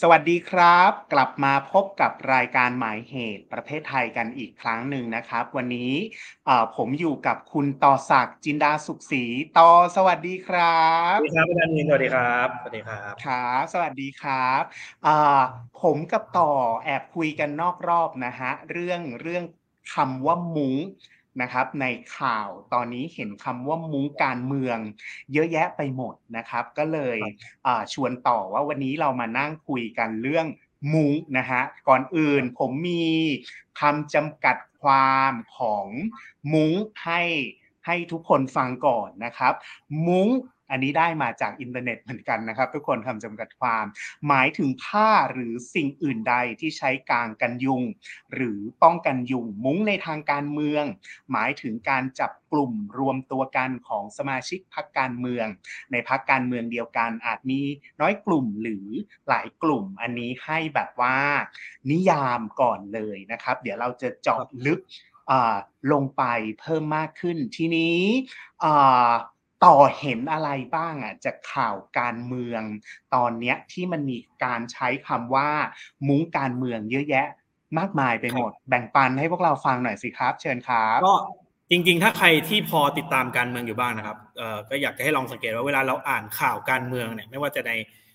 สวัสดีครับ กลับมาพบกับรายการหมายเหตุประเทศไทยกันอีกครั้งหนึ่งนะครับ วันนี้ผมอยู่กับคุณต่อศักดิ์จินดาสุขศรีต่อสวัสดีครับสวัสดีครับอาจารย์นินสวัสดีครับสวัสดีครับครับสวัสดีครับผมกับต่อแอบคุยกันนอกรอบนะฮะเรื่องเรื่องคำว่ามุ้ง นะครับในข่าวตอนนี้เห็นคำว่ามุ้งการเมือง เยอะแยะไปหมดนะครับ ก็เลยชวนต่อว่าวันนี้เรามานั่งคุยกันเรื่องมุ้งนะฮะก่อนอื่นผมมีคำจำกัดความของมุ้งให้ให้ทุกคนฟังก่อนนะครับ มุ้ง อันนี้ได้มาจากอินเทอร์เน็ตเหมือนกันนะครับ ทุกคนคำจำกัดความ หมายถึงผ้าหรือสิ่งอื่นใดที่ใช้กางกันยุง หรือป้องกันยุง มุ้งในทางการเมือง หมายถึงการจับกลุ่มรวมตัวกันของสมาชิกพรรคการเมือง ในพรรคการเมืองเดียวกันอาจมีน้อยกลุ่มหรือหลายกลุ่ม อันนี้ให้แบบว่า นิยามก่อนเลยนะครับ เดี๋ยวเราจะเจาะลึกลงไปเพิ่มมากขึ้นทีนี้ ต่อเห็นอะไรบ้างอะจากข่าวการเมือง ตอนเนี้ยที่มันมีการใช้คำว่า มุ้งการเมืองเยอะแยะ มากมายไปหมด แบ่งปันให้พวกเราฟังหน่อยสิครับ เชิญครับก็จริง ๆ ถ้าใครที่พอติดตามการเมืองอยู่บ้างนะครับเอ่อก็อยากจะให้ลองสังเกตว่าเวลาเราอ่านข่าวการเมืองเนี่ยไม่ว่าจะใน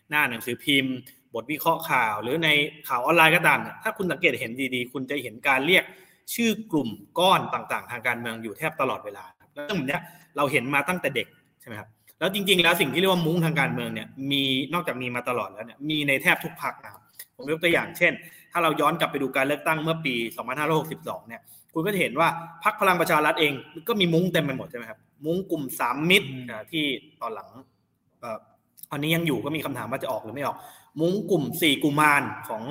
หน้าหนังสือพิมพ์ บทวิเคราะห์ข่าว หรือในข่าวออนไลน์ก็ตามเนี่ยถ้าคุณสังเกตเห็นดีๆ คุณจะเห็นการเรียกชื่อกลุ่มก้อนต่างๆ ทางการเมืองอยู่แทบตลอดเวลาแล้ว เรื่องนี้เราเห็นมาตั้งแต่เด็กใช่ไหมครับแล้วจริง ๆ แล้วสิ่งที่เรียกว่ามุ้งทางการเมืองเนี่ยมีนอกจากมีมาตลอดแล้วเนี่ยมีในแทบทุกพรรคนะครับผมยกตัวอย่างเช่น ถ้าเราย้อนกลับไปดูการเลือกตั้งเมื่อปี 2562 เนี่ยคุณก็จะเห็นว่าพรรคพลังประชารัฐเองก็มีมุ้งเต็มไปหมดใช่ไหมครับมุ้งกลุ่มสามมิตรที่ตอนหลังอันนี้ยังอยู่ก็มีคำถามว่าจะออกหรือไม่ออก มุ้งกลุ่มสี่กุมารของ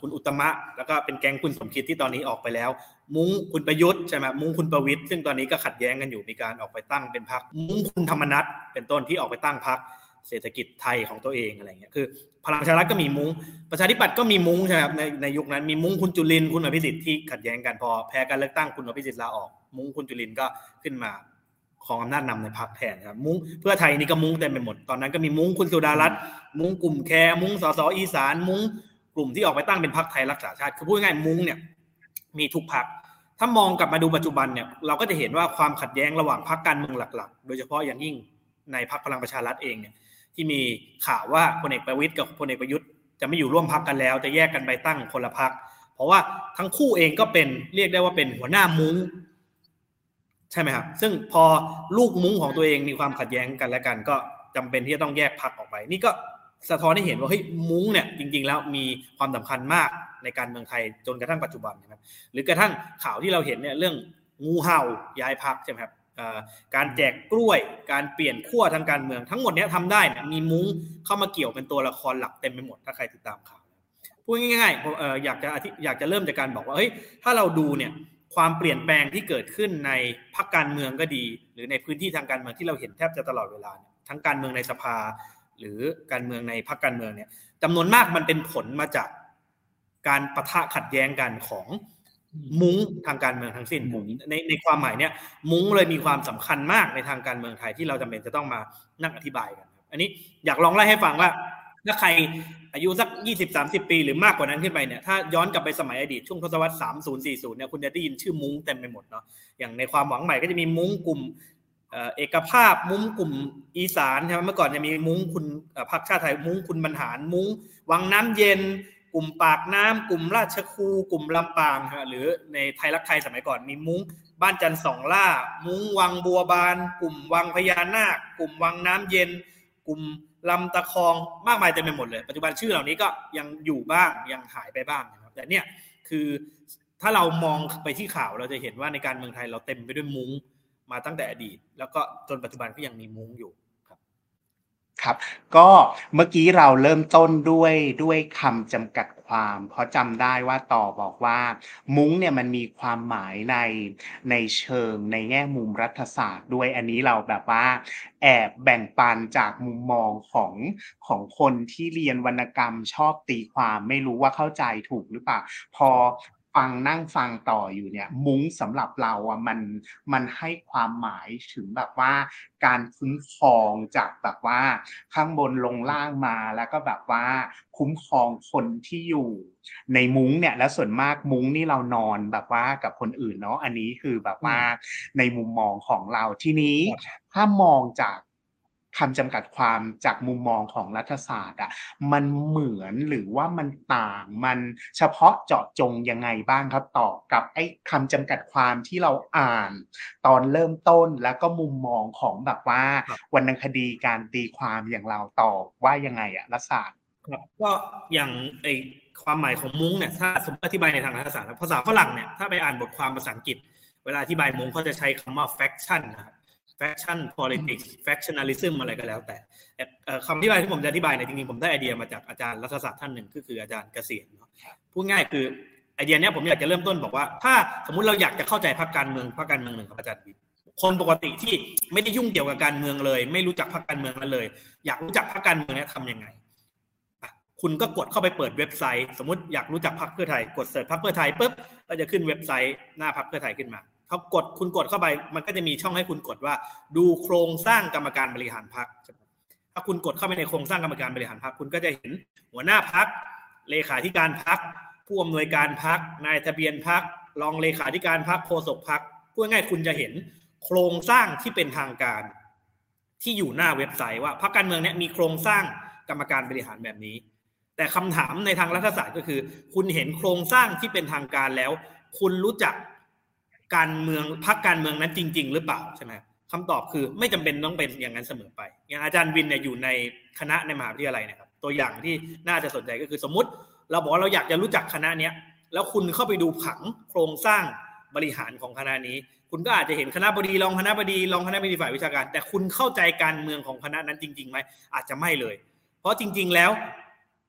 คุณอุตมะ แล้วก็เป็นแก๊งคุณสมคิดที่ตอนนี้ออกไปแล้ว มุ้งคุณประยุทธ์ใช่ไหมมุ้งคุณประวิทย์ซึ่งตอนนี้ก็ขัดแย้งกันอยู่มีการออกไปตั้งเป็นพรรคมุ้งคุณธรรมนัฐเป็นต้นที่ออกไปตั้งพรรคเศรษฐกิจไทยของตัวเองอะไรเงี้ยคือ พลังประชารัฐก็มีมุ้งประชาธิปัตย์ก็มีมุ้งใช่ไหมครับในในยุคนั้นมีมุ้งคุณจุลินคุณอภิสิทธิ์ที่ขัดแย้งกันพอแพ้การเลือกตั้งคุณอภิสิทธิ์ลาออกมุ้งคุณจุลินก็ขึ้นมาของอำนาจนำในพรรคแทนครับมุ้งเพื่อไทยนี่ก็มุ้งเต็มไปหมดตอนนั้นก็มีมุ้งคุณสุดารัตน์มุ้งกลุ่มแคร์มุ้งสสอีสาน มุ้ง กลุ่มที่ออกไปตั้งเป็นพรรคไทยรักษาชาติ คือพูดง่ายมุ้งเนี่ยมีทุกพรรคถ้ามองกลับมาดูปัจจุบันเนี่ยเราก็จะเห็นว่าความขัดแย้งระหว่างพรรคการเมืองหลัก ๆ โดยเฉพาะอย่างยิ่งในพรรคพลังประชารัฐเองเนี่ยที่มีข่าวว่าพลเอกประวิตยกับพลเอกประยุทธ์จะไม่อยู่ร่วมพรรคกันแล้ว จะแยกกันไปตั้งคนละพรรคเพราะว่าทั้งคู่เองก็เป็นเรียกได้ว่าเป็นหัวหน้ามุ้งใช่ไหมครับ ซึ่งพอลูกมุ้งของตัวเองมีความขัดแย้งกันและกัน ก็จำเป็นที่จะต้องแยกพรรคออกไป นี่ก็ สะท้อนให้เห็นว่าเฮ้ยมุ้งเนี่ยจริง ๆ แล้วมีความสำคัญมากในการเมืองไทยจนกระทั่งปัจจุบันนะครับหรือกระทั่งข่าวที่เราเห็นเนี่ยเรื่องงูเห่าย้ายพักใช่ไหมครับการแจกกล้วย การเปลี่ยนขั้วทางการเมืองทั้งหมดเนี้ยทำได้นะมีมุ้งเข้ามาเกี่ยวเป็นตัวละครหลักเต็มไปหมดถ้าใครติดตามข่าวพูดง่ายๆผมอยากจะอยากจะเริ่มจากการบอกว่าเฮ้ยถ้าเราดูเนี่ยความเปลี่ยนแปลงที่เกิดขึ้นในพรรคการเมืองก็ดี หรือในพื้นที่ทางการเมืองที่เราเห็นแทบจะตลอดเวลาทั้งการเมืองในสภา หรือการเมืองในพรรคการเมืองเนี่ยจำนวนมากมันเป็นผลมาจากการประทะขัดแย้งกันของมุ้งทางการเมืองทั้งสิ้นมุ้งในในความหมายเนี่ยมุ้งเลยมีความสำคัญมากในทางการเมืองไทยที่เราจำเป็นจะต้องมานั่งอธิบายกันอันนี้อยากลองไล่ให้ฟังว่าถ้าใครอายุสักยี่สิบสามสิบปีหรือมากกว่านั้นขึ้นไปเนี่ยถ้าย้อนกลับไปสมัยอดีตช่วงทศวรรษสามศูนย์สี่ศูนย์เนี่ยคุณจะได้ยินชื่อมุ้งเต็มไปหมดเนาะอย่างในความหวังใหม่ก็จะมีมุ้งกลุ่ม เอกภาพมุ้งกลุ่มอีสานใช่ไหมเมื่อก่อนจะมีมุ้งคุณพรรคชาติไทยมุ้งคุณบรรหารมุ้งวังน้ำเย็น กลุ่มปากน้ำกลุ่มราชคู กลุ่มลำปางหรือในไทยรักไทยสมัยก่อนมีมุ้งบ้านจันทร์สองล่า มุ้งวังบัวบาน กลุ่มวังพญานาค กลุ่มวังน้ำเย็น กลุ่มลำตะคองมากมายเต็มไปหมดเลย ปัจจุบันชื่อเหล่านี้ก็ยังอยู่บ้างยังหายไปบ้างนะครับแต่เนี่ยคือถ้าเรามองไปที่ข่าวเราจะเห็นว่าในการเมืองไทยเราเต็มไปด้วยมุ้ง มาตั้งแต่อดีต แล้วก็จนปัจจุบันก็ยังมีมุ้งอยู่ครับครับ ก็เมื่อกี้เราเริ่มต้นด้วยด้วยคำจำกัดความ เพราะจำได้ว่าต่อบอกว่า มุ้งเนี่ยมันมีความหมายในในเชิงในแง่มุมรัฐศาสตร์ด้วยอันนี้เราแบบว่า แอบแบ่งปันจากมุมมองของของคนที่เรียนวรรณกรรมชอบตีความ ไม่รู้ว่าเข้าใจถูกหรือเปล่าพอ ฟังนั่งฟังต่ออยู่เนี่ย มุ้งสำหรับเราอะมันมันให้ความหมายถึงแบบว่า การคุ้มครองจากแบบว่า ข้างบนลงล่างมาแล้วก็แบบว่า คุ้มครองคนที่อยู่ในมุ้งเนี่ย แล้วส่วนมากมุ้งนี่เรานอนแบบว่ากับคนอื่นเนาะอันนี้คือแบบว่าในมุมมองของเราที่นี้ ถ้ามองจาก คำจำกัดความจากมุมมองของรัฐศาสตร์อะมันเหมือนหรือว่ามันต่างมันเฉพาะเจาะจงยังไงบ้างครับต่อกับไอ้คำจำกัดความที่เราอ่าน ตอนเริ่มต้นแล้วก็มุมมองของแบบว่าวรรณคดีการตีความอย่างเราต่อว่ายังไงอะรัฐศาสตร์ครับก็อย่างไอความหมายของมุ้งเนี่ยถ้าสมมติอธิบายในทางรัฐศาสตร์ภาษาฝรั่งเนี่ยถ้าไปอ่านบทความภาษาอังกฤษ เวลาอธิบายมุ้งเขาจะใช้คำว่า faction นะครับ faction politics factionalism อะไรก็แล้วแต่คำที่บายที่ผมจะอธิบายเนี่ยจริงๆ ผมได้ไอเดียมาจากอาจารย์รัฐศาสตร์ท่านหนึ่งก็คืออาจารย์เกษียณพูดง่ายคือไอเดียเนี้ยผมอยากจะเริ่มต้นบอกว่า ถ้าสมมุติเราอยากจะเข้าใจพรรคการเมืองพรรคการเมืองหนึ่งครับอาจารย์คนปกติที่ไม่ได้ยุ่งเกี่ยวกับการเมืองเลย ไม่รู้จักพรรคการเมืองนั้นเลย อยากรู้จักพรรคการเมืองนี้ทำยังไงคุณก็กดเข้าไปเปิดเว็บไซต์ สมมติอยากรู้จักพรรคเพื่อไทย กดเสิร์ชพรรคเพื่อไทยปุ๊บก็จะขึ้นเว็บไซต์หน้าพรรคเพื่อไทยขึ้นมา เขากดคุณกดเข้าไป มันก็จะมีช่องให้คุณกดว่า ดูโครงสร้างกรรมการบริหารพรรคถ้าคุณกดเข้าไปในโครงสร้างกรรมการบริหารพรรคคุณก็จะเห็นหัวหน้าพรรคเลขาธิการพรรคผู้อำนวยการพรรคนายทะเบียนพรรครองเลขาธิการพรรคโฆษกพรรคพูดง่ายคุณจะเห็นโครงสร้างที่เป็นทางการ ที่อยู่หน้าเว็บไซต์ว่าพรรคการเมืองเนี้ยมีโครงสร้างกรรมการบริหารแบบนี้ แต่คำถามในทางรัฐศาสตร์ก็คือ คุณเห็นโครงสร้างที่เป็นทางการแล้ว คุณรู้จัก การเมืองพรรคการเมืองนั้นจริง ๆ หรือเปล่าใช่ไหมคำตอบคือไม่จำเป็นต้องเป็นอย่างนั้นเสมอไป อย่างอาจารย์วินเนี่ยอยู่ในคณะในมหาวิทยาลัยนะครับ ตัวอย่างที่น่าจะสนใจก็คือสมมติ เราบอกว่าเราอยากจะรู้จักคณะเนี้ยแล้วคุณเข้าไปดูผังโครงสร้างบริหารของคณะนี้ คุณก็อาจจะเห็นคณะบดีรองคณะบดีรองคณะบดีฝ่ายวิชาการ แต่คุณเข้าใจการเมืองของคณะนั้นจริงๆไหมอาจจะไม่เลย เพราะจริง ๆ แล้ว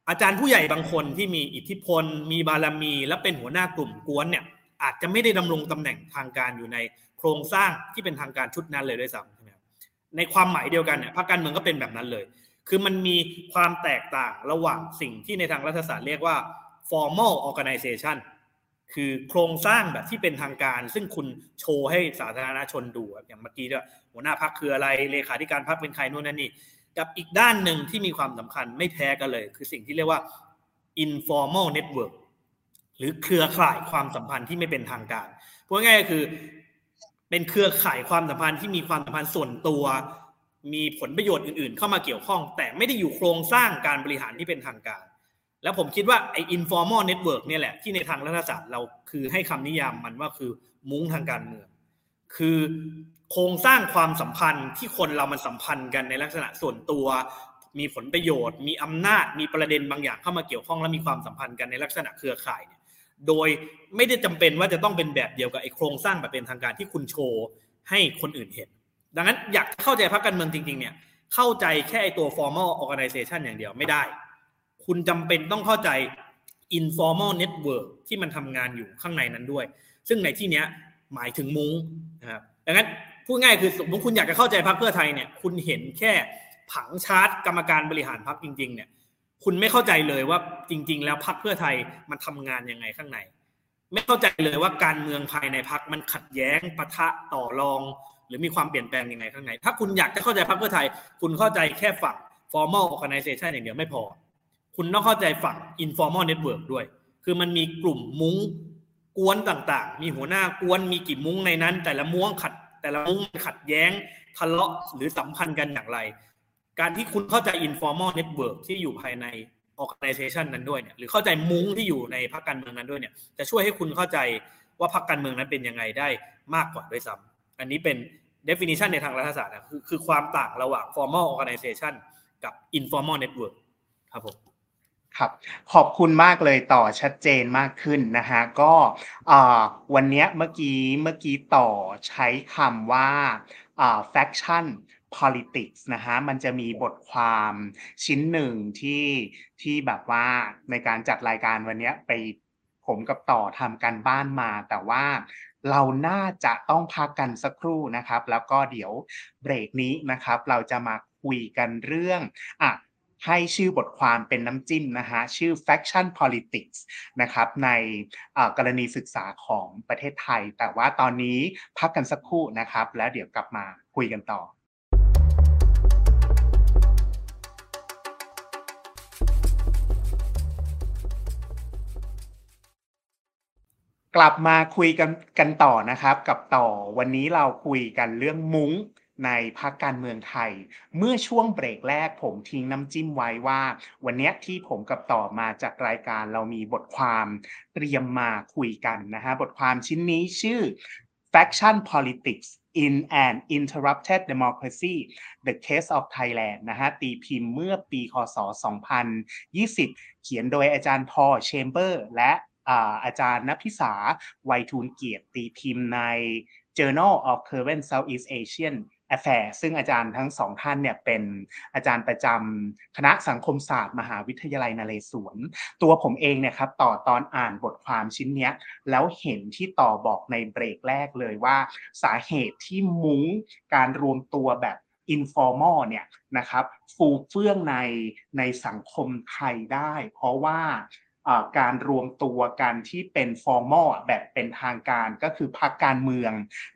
อาจารย์ผู้ใหญ่บางคนที่มีอิทธิพล มีบารมี และเป็นหัวหน้ากลุ่มกวนเนี่ย อาจจะไม่ได้ดำรงตำแหน่งทางการอยู่ในโครงสร้างที่เป็นทางการชุดนั้นเลยด้วยซ้ำใช่ไหมในความหมายเดียวกันเนี่ยพรรคการเมืองก็เป็นแบบนั้นเลย คือมันมีความแตกต่างระหว่างสิ่งที่ในทางรัฐศาสตร์เรียกว่า formal organization คือโครงสร้างแบบที่เป็นทางการ ซึ่งคุณโชว์ให้สาธารณชนดูอย่างเมื่อกี้ด้วยหัวหน้าพักคืออะไรเลขาธิการพักเป็นใครนู่นนั่นนี่กับอีกด้านหนึ่งที่มีความสำคัญไม่แพ้กันเลย คือสิ่งที่เรียกว่า informal network หรือเครือข่ายความสัมพันธ์ที่ไม่เป็นทางการพูดง่ายๆคือ เป็นเครือข่ายความสัมพันธ์ที่มีความสัมพันธ์ส่วนตัว มีผลประโยชน์อื่น ๆ เข้ามาเกี่ยวข้อง แต่ไม่ได้อยู่โครงสร้างการบริหารที่เป็นทางการ แล้วผมคิดว่าไอ้ informal network เนี่ยแหละที่ในทางรัฐศาสตร์เราคือให้คำนิยามมันว่าคือมุ้งทางการเมืองคือโครงสร้างความสัมพันธ์ที่คนเรามันสัมพันธ์กันในลักษณะส่วนตัว มีผลประโยชน์ มีอำนาจมีประเด็นบางอย่างเข้ามาเกี่ยวข้องและมีความสัมพันธ์กันในลักษณะเครือข่ายเนี่ย โดยไม่ได้จำเป็นว่าจะต้องเป็นแบบเดียวกับไอ้โครงสร้างแบบเป็นทางการที่คุณโชว์ให้คนอื่นเห็น ดังนั้นอยากเข้าใจพรรคการเมืองจริงๆเนี่ยเข้าใจแค่ไอ้ตัว formal organization อย่างเดียวไม่ได้ คุณจำเป็นต้องเข้าใจ informal network ที่มันทำงานอยู่ข้างในนั้นด้วย ซึ่งในที่เนี้ยหมายถึงมุ้งนะครับดังนั้นพูดง่ายคือสมมติคุณอยากจะเข้าใจพรรคเพื่อไทยเนี่ยคุณเห็นแค่ผังชาร์ตกรรมการบริหารพรรคจริงๆเนี่ย คุณไม่เข้าใจเลยว่าจริง ๆ แล้วพรรคเพื่อไทยมันทำงานยังไงข้างใน ไม่เข้าใจเลยว่าการเมืองภายในพรรคมันขัดแย้งปะทะต่อรอง หรือมีความเปลี่ยนแปลงยังไงข้างใน ถ้าคุณอยากจะเข้าใจพรรคเพื่อไทย คุณเข้าใจแค่ฝั่ง formal organization อย่างเดียวไม่พอ คุณต้องเข้าใจฝั่ง informal network ด้วย คือมันมีกลุ่มมุ้งกวนต่างๆ มีหัวหน้ากวนมีกี่มุ้งในนั้น แต่ละมุ้งขัด แต่ละมุ้งขัดแย้งทะเลาะหรือสัมพันธ์กันอย่างไร การที่คุณเข้าใจ informal network ที่อยู่ภายใน organization นั้นด้วยเนี่ยหรือเข้าใจมุ้งที่อยู่ในพรรคการเมืองนั้นด้วยเนี่ยจะช่วยให้คุณเข้าใจว่าพรรคการเมืองนั้นเป็นยังไงได้มากกว่าด้วยซ้ำอันนี้เป็น definition ในทางรัฐศาสตร์นะคือคือความต่างระหว่าง formal organization กับ informal network ครับผมครับขอบคุณมากเลยต่อชัดเจนมากขึ้นนะฮะก็วันนี้เมื่อกี้เมื่อกี้ต่อใช้คำว่า faction politics นะฮะมันจะมีบทความชิ้นหนึ่งที่ที่แบบว่าในการจัดรายการวันนี้ไปผมกับต่อทำกันบ้านมา แต่ว่าเราน่าจะต้องพักกันสักครู่นะครับ แล้วก็เดี๋ยวเบรกนี้นะครับ เราจะมาคุยกันเรื่องอะให้ชื่อบทความเป็นน้ำจิ้มนะฮะชื่อ faction politics นะครับในกรณีศึกษาของประเทศไทย แต่ว่าตอนนี้พักกันสักครู่นะครับ แล้วเดี๋ยวกลับมาคุยกันต่อ กลับมาคุยกันกันต่อนะครับ กับต่อวันนี้เราคุยกันเรื่องมุ้งในพรรคการเมืองไทย เมื่อช่วงเบรกแรกผมทิ้งน้ำจิ้มไว้ว่า วันนี้ที่ผมกับต่อมาจากรายการเรามีบทความเตรียมมาคุยกันนะฮะบทความชิ้นนี้ชื่อ Faction Politics in an Interrupted Democracy The Case of Thailand นะฮะตีพิมพ์เมื่อปีคศ 2020 เขียนโดยอาจารย์พอเชมเบอร์ และ อาจารย์นภิษาไวทูลเกียรติตีพิมพ์ใน Journal of Current Southeast Asian Affairs ซึ่งอาจารย์ทั้งสองท่านเนี่ยเป็นอาจารย์ประจำคณะสังคมศาสตร์มหาวิทยาลัยนเรศวร ตัวผมเองเนี่ยครับต่อตอนอ่านบทความชิ้นเนี้ยแล้วเห็นที่ต่อบอกในเบรกแรกเลยว่า สาเหตุที่มุ้งการรวมตัวแบบ informal เนี่ยนะครับฟูเฟื่องในในสังคมไทยได้ เพราะว่า การรวมตัวกันที่เป็นฟอร์มอลแบบเป็นทางการก็คือพรรคการเมือง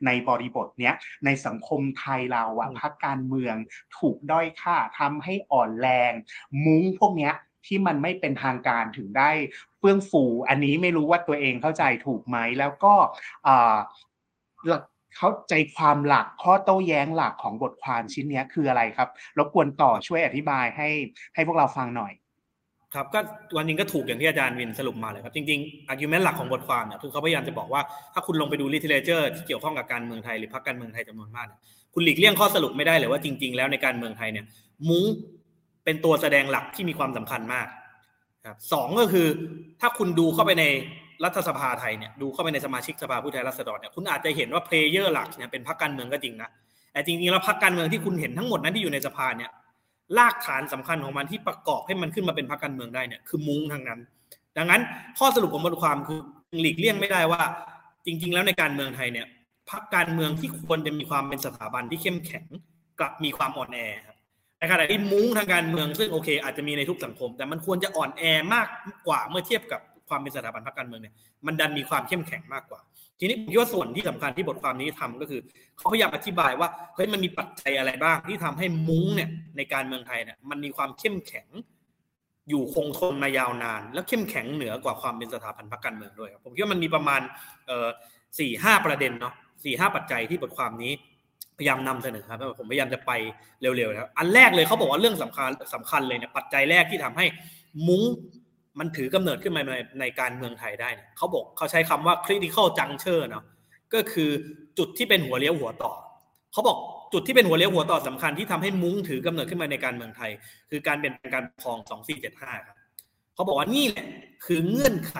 ในบริบทเนี้ยในสังคมไทยเราอะพรรคการเมืองถูกด้อยค่าทำให้อ่อนแรง มุ้งพวกเนี้ยที่มันไม่เป็นทางการถึงได้เฟื่องฟูอันนี้ไม่รู้ว่าตัวเองเข้าใจถูกไหมแล้วก็เข้าใจความหลักข้อโต้แย้งหลักของบทความชิ้นนี้คืออะไรครับรบกวนต่อช่วยอธิบายให้ให้พวกเราฟังหน่อย ครับก็วันนี้ก็ถูกอย่างที่อาจารย์วินสรุปมาเลยครับจริงๆ argument หลักของบทความเนี่ยคือเขาพยายามจะบอกว่าถ้าคุณลงไปดู literature ที่เกี่ยวข้องกับการเมืองไทยหรือพรรคการเมืองไทยจำนวนมากคุณหลีกเลี่ยงข้อสรุปไม่ได้เลยว่าจริง ๆ แล้วในการเมืองไทยเนี่ยมุ้งเป็นตัวแสดงหลักที่มีความสำคัญมากครับสองก็คือถ้าคุณดูเข้าไปในรัฐสภาไทยเนี่ยดูเข้าไปในสมาชิกสภาผู้แทนราษฎรเนี่ยคุณอาจจะเห็นว่า player หลักเนี่ยเป็นพรรคการเมืองก็จริงนะแต่จริงๆแล้วพรรคการเมืองที่คุณเห็นทั้งหมดนั้นที่อยู่ในสภาเนี่ย รากฐานสำคัญของมันที่ประกอบให้มันขึ้นมาเป็นพรรคการเมืองได้เนี่ยคือมุ้งทางนั้น ดังนั้นข้อสรุปของบทความคือหลีกเลี่ยงไม่ได้ว่า จริง ๆ แล้วในการเมืองไทยเนี่ยพรรคการเมืองที่ควรจะมีความเป็นสถาบันที่เข้มแข็งกลับมีความอ่อนแอครับในขณะที่มุ้งทางการเมืองซึ่งโอเค อาจจะมีในทุกสังคม แต่มันควรจะอ่อนแอมากกว่าเมื่อเทียบกับความเป็นสถาบันพรรคการเมืองเนี่ยมันดันมีความเข้มแข็งมากกว่า ทีนี้ผมคิดว่าส่วนที่สำคัญที่บทความนี้ทำก็คือเขาพยายามอธิบายว่าเฮ้ยมันมีปัจจัยอะไรบ้างที่ทำให้มุ้งเนี่ยในการเมืองไทยเนี่ยมันมีความเข้มแข็ง อยู่คงทนมายาวนาน แล้วเข้มแข็งเหนือกว่าความเป็นสถาบันพรรคการเมืองด้วยผมคิดว่ามันมีประมาณสี่ห้าประเด็นเนาะสี่ห้าปัจจัยที่บทความนี้พยายามนำเสนอครับผมพยายามจะไปเร็วๆครับอันแรกเลยเขาบอกว่าเรื่องสำคัญสำคัญเลยเนี่ยปัจจัยแรกที่ทำให้มุ้ง มันถือกำเนิดขึ้นมาในในการเมืองไทยได้เนี่ยเขาบอกเขาใช้คำว่า critical juncture เนาะก็คือจุดที่เป็นหัวเลี้ยวหัวต่อ เขาบอกจุดที่เป็นหัวเลี้ยวหัวต่อสำคัญที่ทำให้มุ้งถือกำเนิดขึ้นมาในการเมืองไทย คือการเป็นการปกครอง 2475 ครับเขาบอกว่านี่แหละคือเงื่อนไข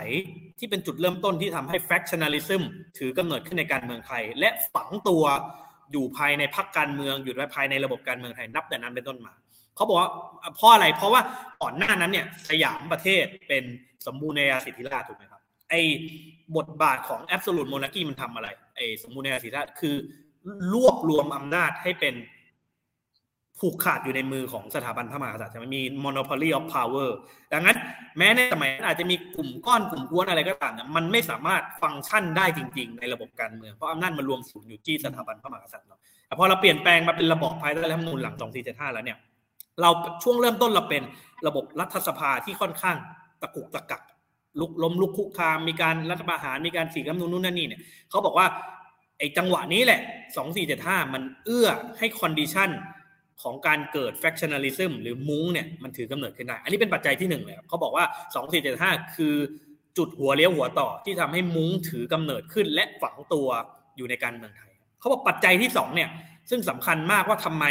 ที่เป็นจุดเริ่มต้นที่ทำให้ factionalism ถือกำเนิดขึ้นในการเมืองไทย และฝังตัวอยู่ภายในพรรคการเมืองอยู่ภายในระบบการเมืองไทยนับแต่นั้นเป็นต้นมา เขาบอกว่าเพราะอะไรเพราะว่าก่อนหน้านั้นเนี่ยสยามประเทศเป็นสมบูรณาสิทธิราชถูกไหมครับไอ้บทบาทของแอบสูตรโมนาคีมันทำอะไรไอ้สมบูรณาสิทธิราชคือ รวบรวมอำนาจให้เป็นผูกขาดอยู่ในมือของสถาบันพระมหากษัตริย์มันมี monopoly of power ดังนั้น แม้ในสมัยอาจจะมีกลุ่มก้อนกลุ่มกวนอะไรก็ตามเนี่ยมันไม่สามารถฟังก์ชันได้จริง ๆ ในระบบการเมืองเพราะอำนาจมันรวมศูนย์อยู่ที่สถาบันพระมหากษัตริย์เนาะแต่พอเราเปลี่ยนแปลงมาเป็นระบอบภายใต้รัฐธรรมนูญหลัง 2475 แล้วเนี่ย เราช่วงเริ่มต้นเราเป็นระบบรัฐสภาที่ค่อนข้างตะกุกตะกักลุกล้มลุกคลุกคลานมีการรัฐประหารมีการฉีกรัฐธรรมนูญนู่นนั่นนี่เนี่ยเขาบอกว่าไอ้จังหวะนี้แหละสองสี่เจ็ดห้ามันเอื้อให้ condition ของการเกิด factionalism หรือมุ้งเนี่ยมันถือกำเนิดขึ้นได้ อันนี้เป็นปัจจัยที่หนึ่งเลยเขาบอกว่าสองสี่เจ็ดห้าคือจุดหัวเลี้ยวหัวต่อที่ทำให้มุ้งถือกำเนิดขึ้น และฝังตัวอยู่ในการเมืองไทย เขาบอกปัจจัยที่สองเนี่ยซึ่งสำคัญมากว่าทำไม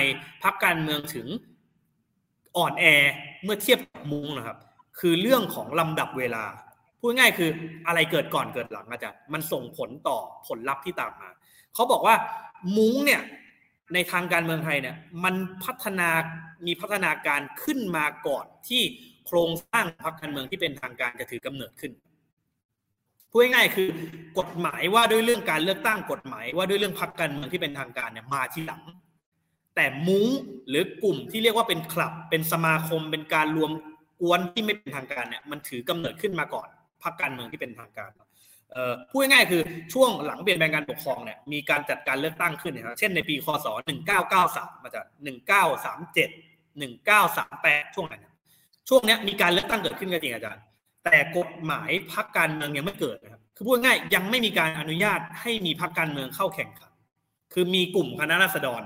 พรรคการเมืองถึง อ่อนแอเมื่อเทียบกับมุ้งนะครับ คือเรื่องของลำดับเวลา พูดง่ายคืออะไรเกิดก่อนเกิดหลังอาจารย์มันส่งผลต่อผลลัพธ์ที่ตามมา เขาบอกว่ามุ้งเนี่ยในทางการเมืองไทยเนี่ยมันพัฒนามีพัฒนาการขึ้นมาก่อนที่โครงสร้างพรรคการเมืองที่เป็นทางการจะถือกำเนิดขึ้นพูดง่ายๆคือกฎหมายว่าด้วยเรื่องการเลือกตั้งกฎหมาย ว่าด้วยเรื่องพรรคการเมืองที่เป็นทางการเนี่ยมาทีหลัง แต่มุ้งหรือกลุ่มที่เรียกว่าเป็นคลับ เป็นสมาคมเป็นการรวมกวนที่ไม่เป็นทางการเนี่ยมันถือกำเนิดขึ้นมาก่อนพรรคการเมืองที่เป็นทางการพูดง่ายๆคือช่วงหลังเปลี่ยนแปลงการปกครองเนี่ยมีการจัดการเลือกตั้งขึ้นนะครับเช่นในปีคศ 1993 มาจาก 1937 1938 ช่วงนั้นช่วงนี้มีการเลือกตั้งเกิดขึ้นก็จริงอาจารย์ แต่กฎหมายพรรคการเมืองยังไม่เกิดนะครับคือพูดง่ายยังไม่มีการอนุญาตให้มีพรรคการเมืองเข้าแข่งขันคือมีกลุ่มคณะราษฎร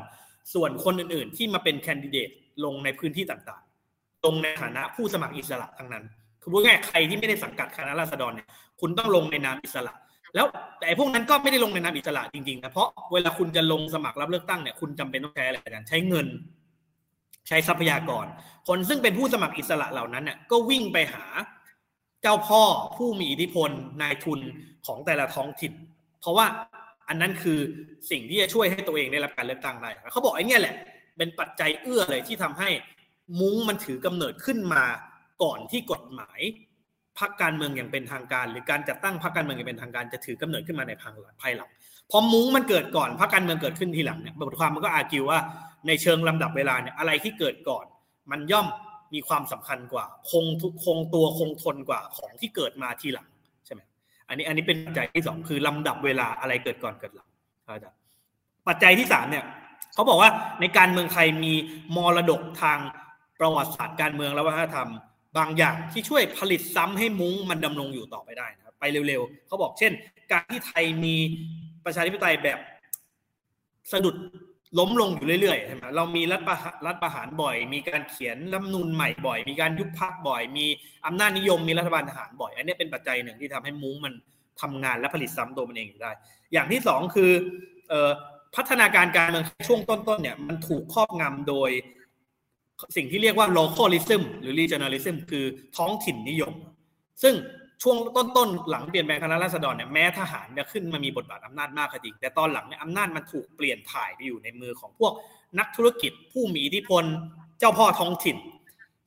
ส่วนคนอื่น ๆ ที่มาเป็นแคนดิเดตลงในพื้นที่ต่างๆ ลงในฐานะผู้สมัครอิสระทั้งนั้น คือพูดง่ายใครที่ไม่ได้สังกัดคณะราษฎรเนี่ยคุณต้องลงในนามอิสระ แล้วแต่พวกนั้นก็ไม่ได้ลงในนามอิสระจริงๆนะเพราะเวลาคุณจะลงสมัครรับเลือกตั้งเนี่ยคุณจำเป็นต้องใช้อะไรกันใช้เงิน ใช้ทรัพยากร คนซึ่งเป็นผู้สมัครอิสระเหล่านั้นเนี่ยก็วิ่งไปหาเจ้าพ่อผู้มีอิทธิพลนายทุนของแต่ละท้องถิ่น เพราะว่า อันนั้นคือสิ่งที่จะช่วยให้ตัวเองได้รับการเลือกตั้งได้เขาบอกไอ้นี่แหละ เป็นปัจจัยเอื้อเลยที่ทำให้มุ้งมันถือกำเนิดขึ้นมาก่อนที่กฎหมายพรรคการเมืองอย่างเป็นทางการ หรือการจัดตั้งพรรคการเมืองอย่างเป็นทางการจะถือกำเนิดขึ้นมาในภายหลังพอมุ้งมันเกิดก่อนพรรคการเมืองเกิดขึ้นทีหลังเนี่ยบทความมันก็อากิวว่าในเชิงลำดับเวลาเนี่ยอะไรที่เกิดก่อน มันย่อมมีความสำคัญกว่า คงทุกคงตัวคงทนกว่าของที่เกิดมาทีหลัง อันนี้อันนี้เป็นปัจจัยที่สองคือลำดับเวลาอะไรเกิดก่อนเกิดหลังอาจารย์ปัจจัยที่สามเนี่ยเขาบอกว่าในการเมืองไทยมีมรดกทางประวัติศาสตร์การเมืองและวัฒนธรรม บางอย่างที่ช่วยผลิตซ้ำให้มุ้งมันดำรงอยู่ต่อไปได้นะครับไปเร็วๆเขาบอกเช่น การที่ไทยมีประชาธิปไตยแบบสะดุด ล้มลงอยู่เรื่อยๆใช่ไหมเรามีรัฐประรัฐประหารบ่อย มีการเขียนรัฐนูนใหม่บ่อย มีการยุบพักบ่อย มีอำนาจนิยมมีรัฐบาลทหารบ่อย อันนี้เป็นปัจจัยหนึ่งที่ทำให้มุ้งมันทำงานและผลิตซ้ำตัวมันเองอยู่ได้ อย่างที่สองคือพัฒนาการการเมืองช่วงต้นๆเนี่ยมันถูกครอบงำโดย สิ่งที่เรียกว่า localism หรือ regionalism คือท้องถิ่นนิยม ซึ่ง ช่วงต้นๆหลังเปลี่ยนแปลงคณะราษฎรเนี่ยแม้ทหารจะขึ้นมามีบทบาทอำนาจมากก็จริงแต่ตอนหลังเนี่ยอำนาจมันถูกเปลี่ยนถ่ายไปอยู่ในมือของพวกนักธุรกิจผู้มีอิทธิพลเจ้าพ่อท้องถิ่น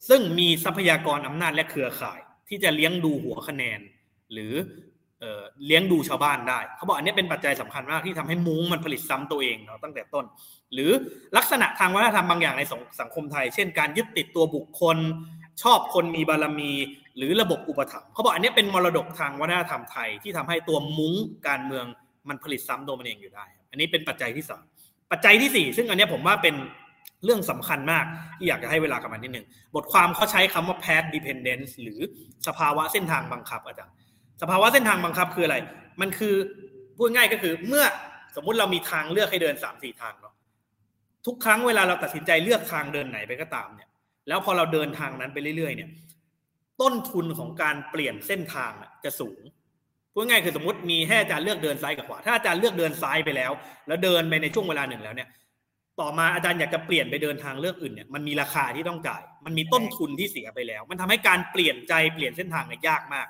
ซึ่งมีทรัพยากรอำนาจและเครือข่าย ที่จะเลี้ยงดูหัวคะแนน หรือเลี้ยงดูชาวบ้านได้ เขาบอกอันนี้เป็นปัจจัยสำคัญมากที่ทำให้มุ้งมันผลิตซ้ำตัวเองเนาะตั้งแต่ต้น หรือลักษณะทางวัฒนธรรมบางอย่างในสังคมไทย เช่นการยึดติดตัวบุคคล ชอบคนมีบารมี หรือระบบอุปถัมภ์เขาบอกอันนี้เป็นมรดกทางวัฒนธรรมไทยที่ทำให้ตัวมุ้งการเมืองมันผลิตซ้ำตัวมันเองอยู่ได้ อันนี้เป็นปัจจัยที่สามปัจจัยที่สี่ซึ่งอันนี้ผมว่าเป็นเรื่องสำคัญมากที่อยากจะให้เวลากับมันนิดหนึ่งบทความเขาใช้คำว่า path dependence หรือสภาวะเส้นทางบังคับอาจารย์สภาวะเส้นทางบังคับคืออะไร มันคือพูดง่ายก็คือเมื่อสมมุติเรามีทางเลือกให้เดินสามสี่ทางเนาะทุกครั้งเวลาเราตัดสินใจเลือกทางเดินไหนไปก็ตามเนี่ย แล้วพอเราเดินทางนั้นไปเรื่อยๆเนี่ย ต้นทุนของการเปลี่ยนเส้นทางจะสูงพูดง่ายคือสมมติมีให้อาจารย์เลือกเดินซ้ายกับขวา ถ้าอาจารย์เลือกเดินซ้ายไปแล้ว แล้วเดินไปในช่วงเวลาหนึ่งแล้วเนี่ย ต่อมาอาจารย์อยากจะเปลี่ยนไปเดินทางเลือกอื่นเนี่ยมันมีราคาที่ต้องจ่าย มันมีต้นทุนที่เสียไปแล้ว มันทำให้การเปลี่ยนใจเปลี่ยนเส้นทางเนี่ยยากมาก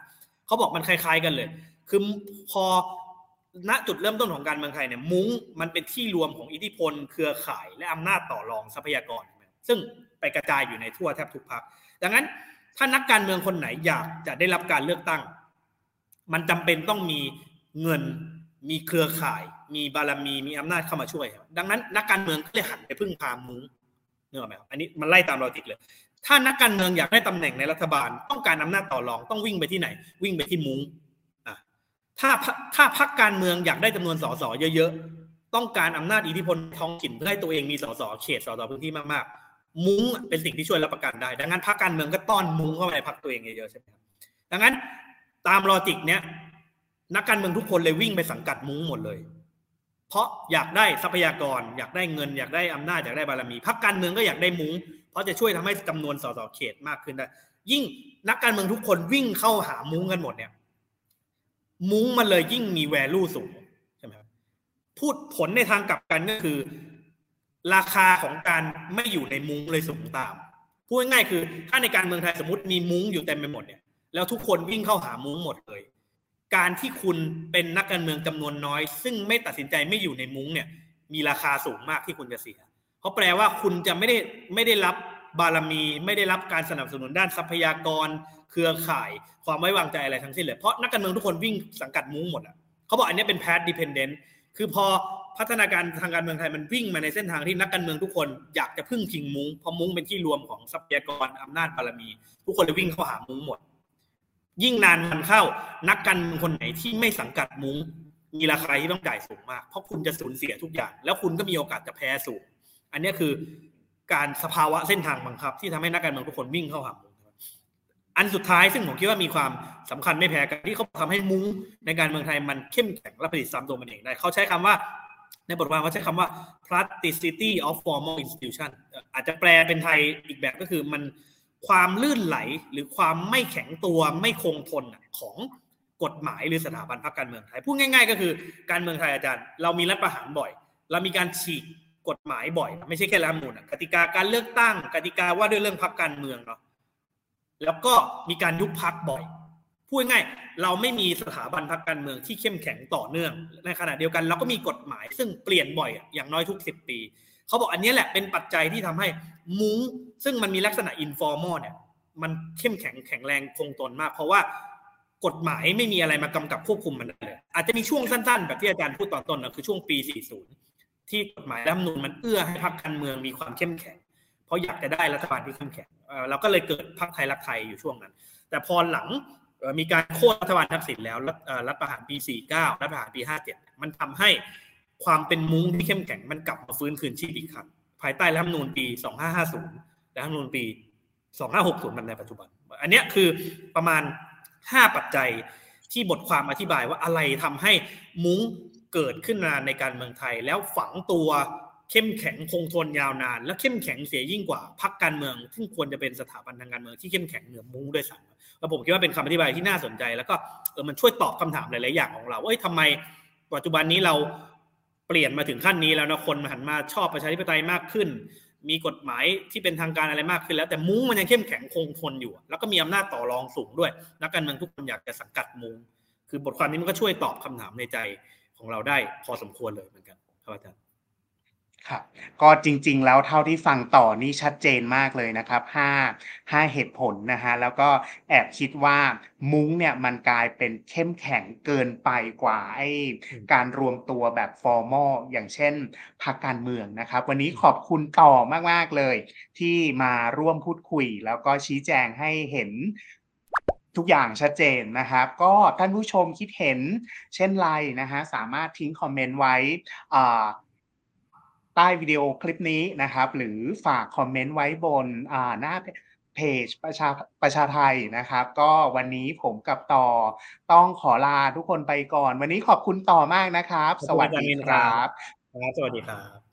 เขาบอกมันคล้าย ๆกันเลย คือพอณจุดเริ่มต้นของการเมืองไทยเนี่ยมุ้งมันเป็นที่รวมของอิทธิพล เครือข่าย และอำนาจต่อรองทรัพยากร ซึ่งไปกระจายอยู่ในทั่วแทบทุกพักดังนั้น ถ้านักการเมืองคนไหนอยากจะได้รับการเลือกตั้ง มันจำเป็นต้องมีเงิน มีเครือข่าย มีบารมี มีอำนาจเข้ามาช่วย ดังนั้นนักการเมืองก็เลยหันไปพึ่งพามุ้งเนอไหมครับอันนี้มันไล่ตามลอจิกเลย ถ้านักการเมืองอยากได้ตำแหน่งในรัฐบาล ต้องการอำนาจต่อรองต้องวิ่งไปที่ไหน วิ่งไปที่มุ้งถ้าถ้าพรรคการเมืองอยากได้จำนวนสสเยอะๆ ต้องการอำนาจอิทธิพลท้องถิ่นเพื่อให้ตัวเองมีสสเขตสสพื้นที่มากๆ มุ้งเป็นสิ่งที่ช่วยรับประกันได้ ดังนั้นพรรคการเมืองก็ต้อนมุ้งเข้าไปในพรรคตัวเองเยอะๆใช่ไหมครับดังนั้นตามลอจิกเนี้ยนักการเมืองทุกคนเลยวิ่งไปสังกัดมุ้งหมดเลย เพราะอยากได้ทรัพยากร อยากได้เงิน อยากได้อำนาจอยากได้บารมีพรรคการเมืองก็อยากได้มุ้งเพราะจะช่วยทำให้จำนวนสสเขตมากขึ้นได้ ยิ่งนักการเมืองทุกคนวิ่งเข้าหามุ้งกันหมดเนี่ย มุ้งมันเลยยิ่งมีแวลูสูงใช่ไหมครับพูดผลในทางกลับกันก็คือ ราคาของการไม่อยู่ในมุ้งเลยสูงตามพูดง่ายๆคือถ้าในการเมืองไทยสมมติมีมุ้งอยู่เต็มไปหมดเนี่ยแล้วทุกคนวิ่งเข้าหามุ้งหมดเลย การที่คุณเป็นนักการเมืองจำนวนน้อย ซึ่งไม่ตัดสินใจไม่อยู่ในมุ้งเนี่ย มีราคาสูงมากที่คุณจะเสียเพราะแปลว่าคุณจะไม่ได้ไม่ได้รับบารมี ไม่ได้รับการสนับสนุนด้านทรัพยากร เครือข่าย ความไว้วางใจอะไรทั้งสิ้นเลยเพราะนักการเมืองทุกคนวิ่งสังกัดมุ้งหมดอะเขาบอกอันนี้เป็น path dependent คือพอ พัฒนาการทางการเมืองไทยมันวิ่งมาในเส้นทางที่นักการเมืองทุกคนอยากจะพึ่งพิงมุ้งเพราะมุ้งเป็นที่รวมของทรัพยากรอำนาจบารมี ทุกคนเลยวิ่งเข้าหามุ้งหมด ยิ่งนานมันเข้า นักการเมืองคนไหนที่ไม่สังกัดมุ้งมีราคาที่ต้องจ่ายสูงมาก เพราะคุณจะสูญเสียทุกอย่าง แล้วคุณก็มีโอกาสจะแพ้สูง อันนี้คือการสภาวะเส้นทางบังคับ ที่ทำให้นักการเมืองทุกคนวิ่งเข้าหามุ้งอันสุดท้ายซึ่งผมคิดว่ามีความสำคัญไม่แพ้กันที่เขาทำให้มุ้งในการเมืองไทยมันเข้มแข็งและผลิตซ้ำตัวมันเองได้ เขาใช้คำว่า ในบทความเขาใช้คำว่า plasticity of formal institution อาจจะแปลเป็นไทยอีกแบบก็คือมันความลื่นไหลหรือความไม่แข็งตัวไม่คงทนของกฎหมายหรือสถาบันพรรคการเมืองไทย พูดง่าย ๆ ก็คือการเมืองไทยอาจารย์ เรามีรัฐประหารบ่อย เรามีการฉีกกฎหมายบ่อย ไม่ใช่แค่รัฐมนูลกติกาการเลือกตั้ง กติกาว่าด้วยเรื่องพรรคการเมืองเนาะแล้วก็มีการยุบพักบ่อย พูดง่ายเราไม่มีสถาบันพรรคการเมืองที่เข้มแข็งต่อเนื่องในขณะเดียวกัน เราก็มีกฎหมายซึ่งเปลี่ยนบ่อยอย่างน้อยทุกสิบปี เขาบอกอันนี้แหละเป็นปัจจัยที่ทำให้มุ้งซึ่งมันมีลักษณะ informal เนี่ยมันเข้มแข็งแข็งแรงคงทนมาก เพราะว่ากฎหมายไม่มีอะไรมากำกับควบคุมมันเลยอาจจะมีช่วงสั้นๆ แบบที่อาจารย์พูดตอนต้นนะคือช่วงปี 40 ที่กฎหมายรัฐธรรมนูญมันเอื้อให้พรรคการเมืองมีความเข้มแข็ง เพราะอยากจะได้รัฐบาลที่เข้มแข็งเราก็เลยเกิดพรรคไทยรักไทยอยู่ช่วงนั้น แต่พอหลัง มีการโค่นรัฐบาลทักษิณแล้วรัฐประหารปี 49 รัฐประหารปี 57 มันทำให้ความเป็นมุ้งที่เข้มแข็งมันกลับมาฟื้นคืนชีพอีกครั้งภายใต้รัฐธรรมนูญปี 2550 และรัฐธรรมนูญปี 2560 มันในปัจจุบัน อันนี้คือประมาณ 5 ปัจจัยที่บทความอธิบายว่าอะไรทำให้มุ้งเกิดขึ้นมาในการเมืองไทย แล้วฝังตัวเข้มแข็งคงทนยาวนาน และเข้มแข็งเสียยิ่งกว่าพรรคการเมือง ซึ่งควรจะเป็นสถาบันทางการเมืองที่เข้มแข็งเหนือมุ้งด้วยซ้ำ แล้วผมคิดว่าเป็นคำอธิบายที่น่าสนใจ แล้วก็เออมันช่วยตอบคำถามหลาย ๆ อย่างของเราว่าทำไมปัจจุบันนี้เราเปลี่ยนมาถึงขั้นนี้แล้วนะคนหันมาชอบประชาธิปไตยมากขึ้น มีกฎหมายที่เป็นทางการอะไรมากขึ้นแล้ว แต่มุ้งมันยังเข้มแข็งคงทนอยู่ แล้วก็มีอำนาจต่อรองสูงด้วยนักการเมืองทุกคนอยากจะสังกัดมุ้งคือบทความนี้มันก็ช่วยตอบคำถามในใจของเราได้พอสมควรเลยเหมือนกันครับอาจารย์ ครับก็จริงๆ แล้วเท่าที่ฟังต่อนี่ชัดเจนมากเลยนะครับห้าห้าเหตุผลนะฮะแล้วก็แอบคิดว่ามุ้งเนี่ยมันกลายเป็นเข้มแข็งเกินไปกว่าไอ้การรวมตัวแบบ formal อย่างเช่นพรรคการเมืองนะครับ วันนี้ขอบคุณต่อมากๆเลย ที่มาร่วมพูดคุย แล้วก็ชี้แจงให้เห็นทุกอย่างชัดเจนนะครับ ก็ท่านผู้ชมคิดเห็นเช่นไรนะฮะสามารถทิ้งคอมเมนต์ไว้ ใต้วิดีโอคลิปนี้นะครับ หรือฝากคอมเมนต์ไว้บนหน้าเพจประชาประชาไทยนะครับ ก็วันนี้ผมกับต่อต้องขอลาทุกคนไปก่อน วันนี้ขอบคุณต่อมากนะครับ สวัสดีครับ สวัสดีครับ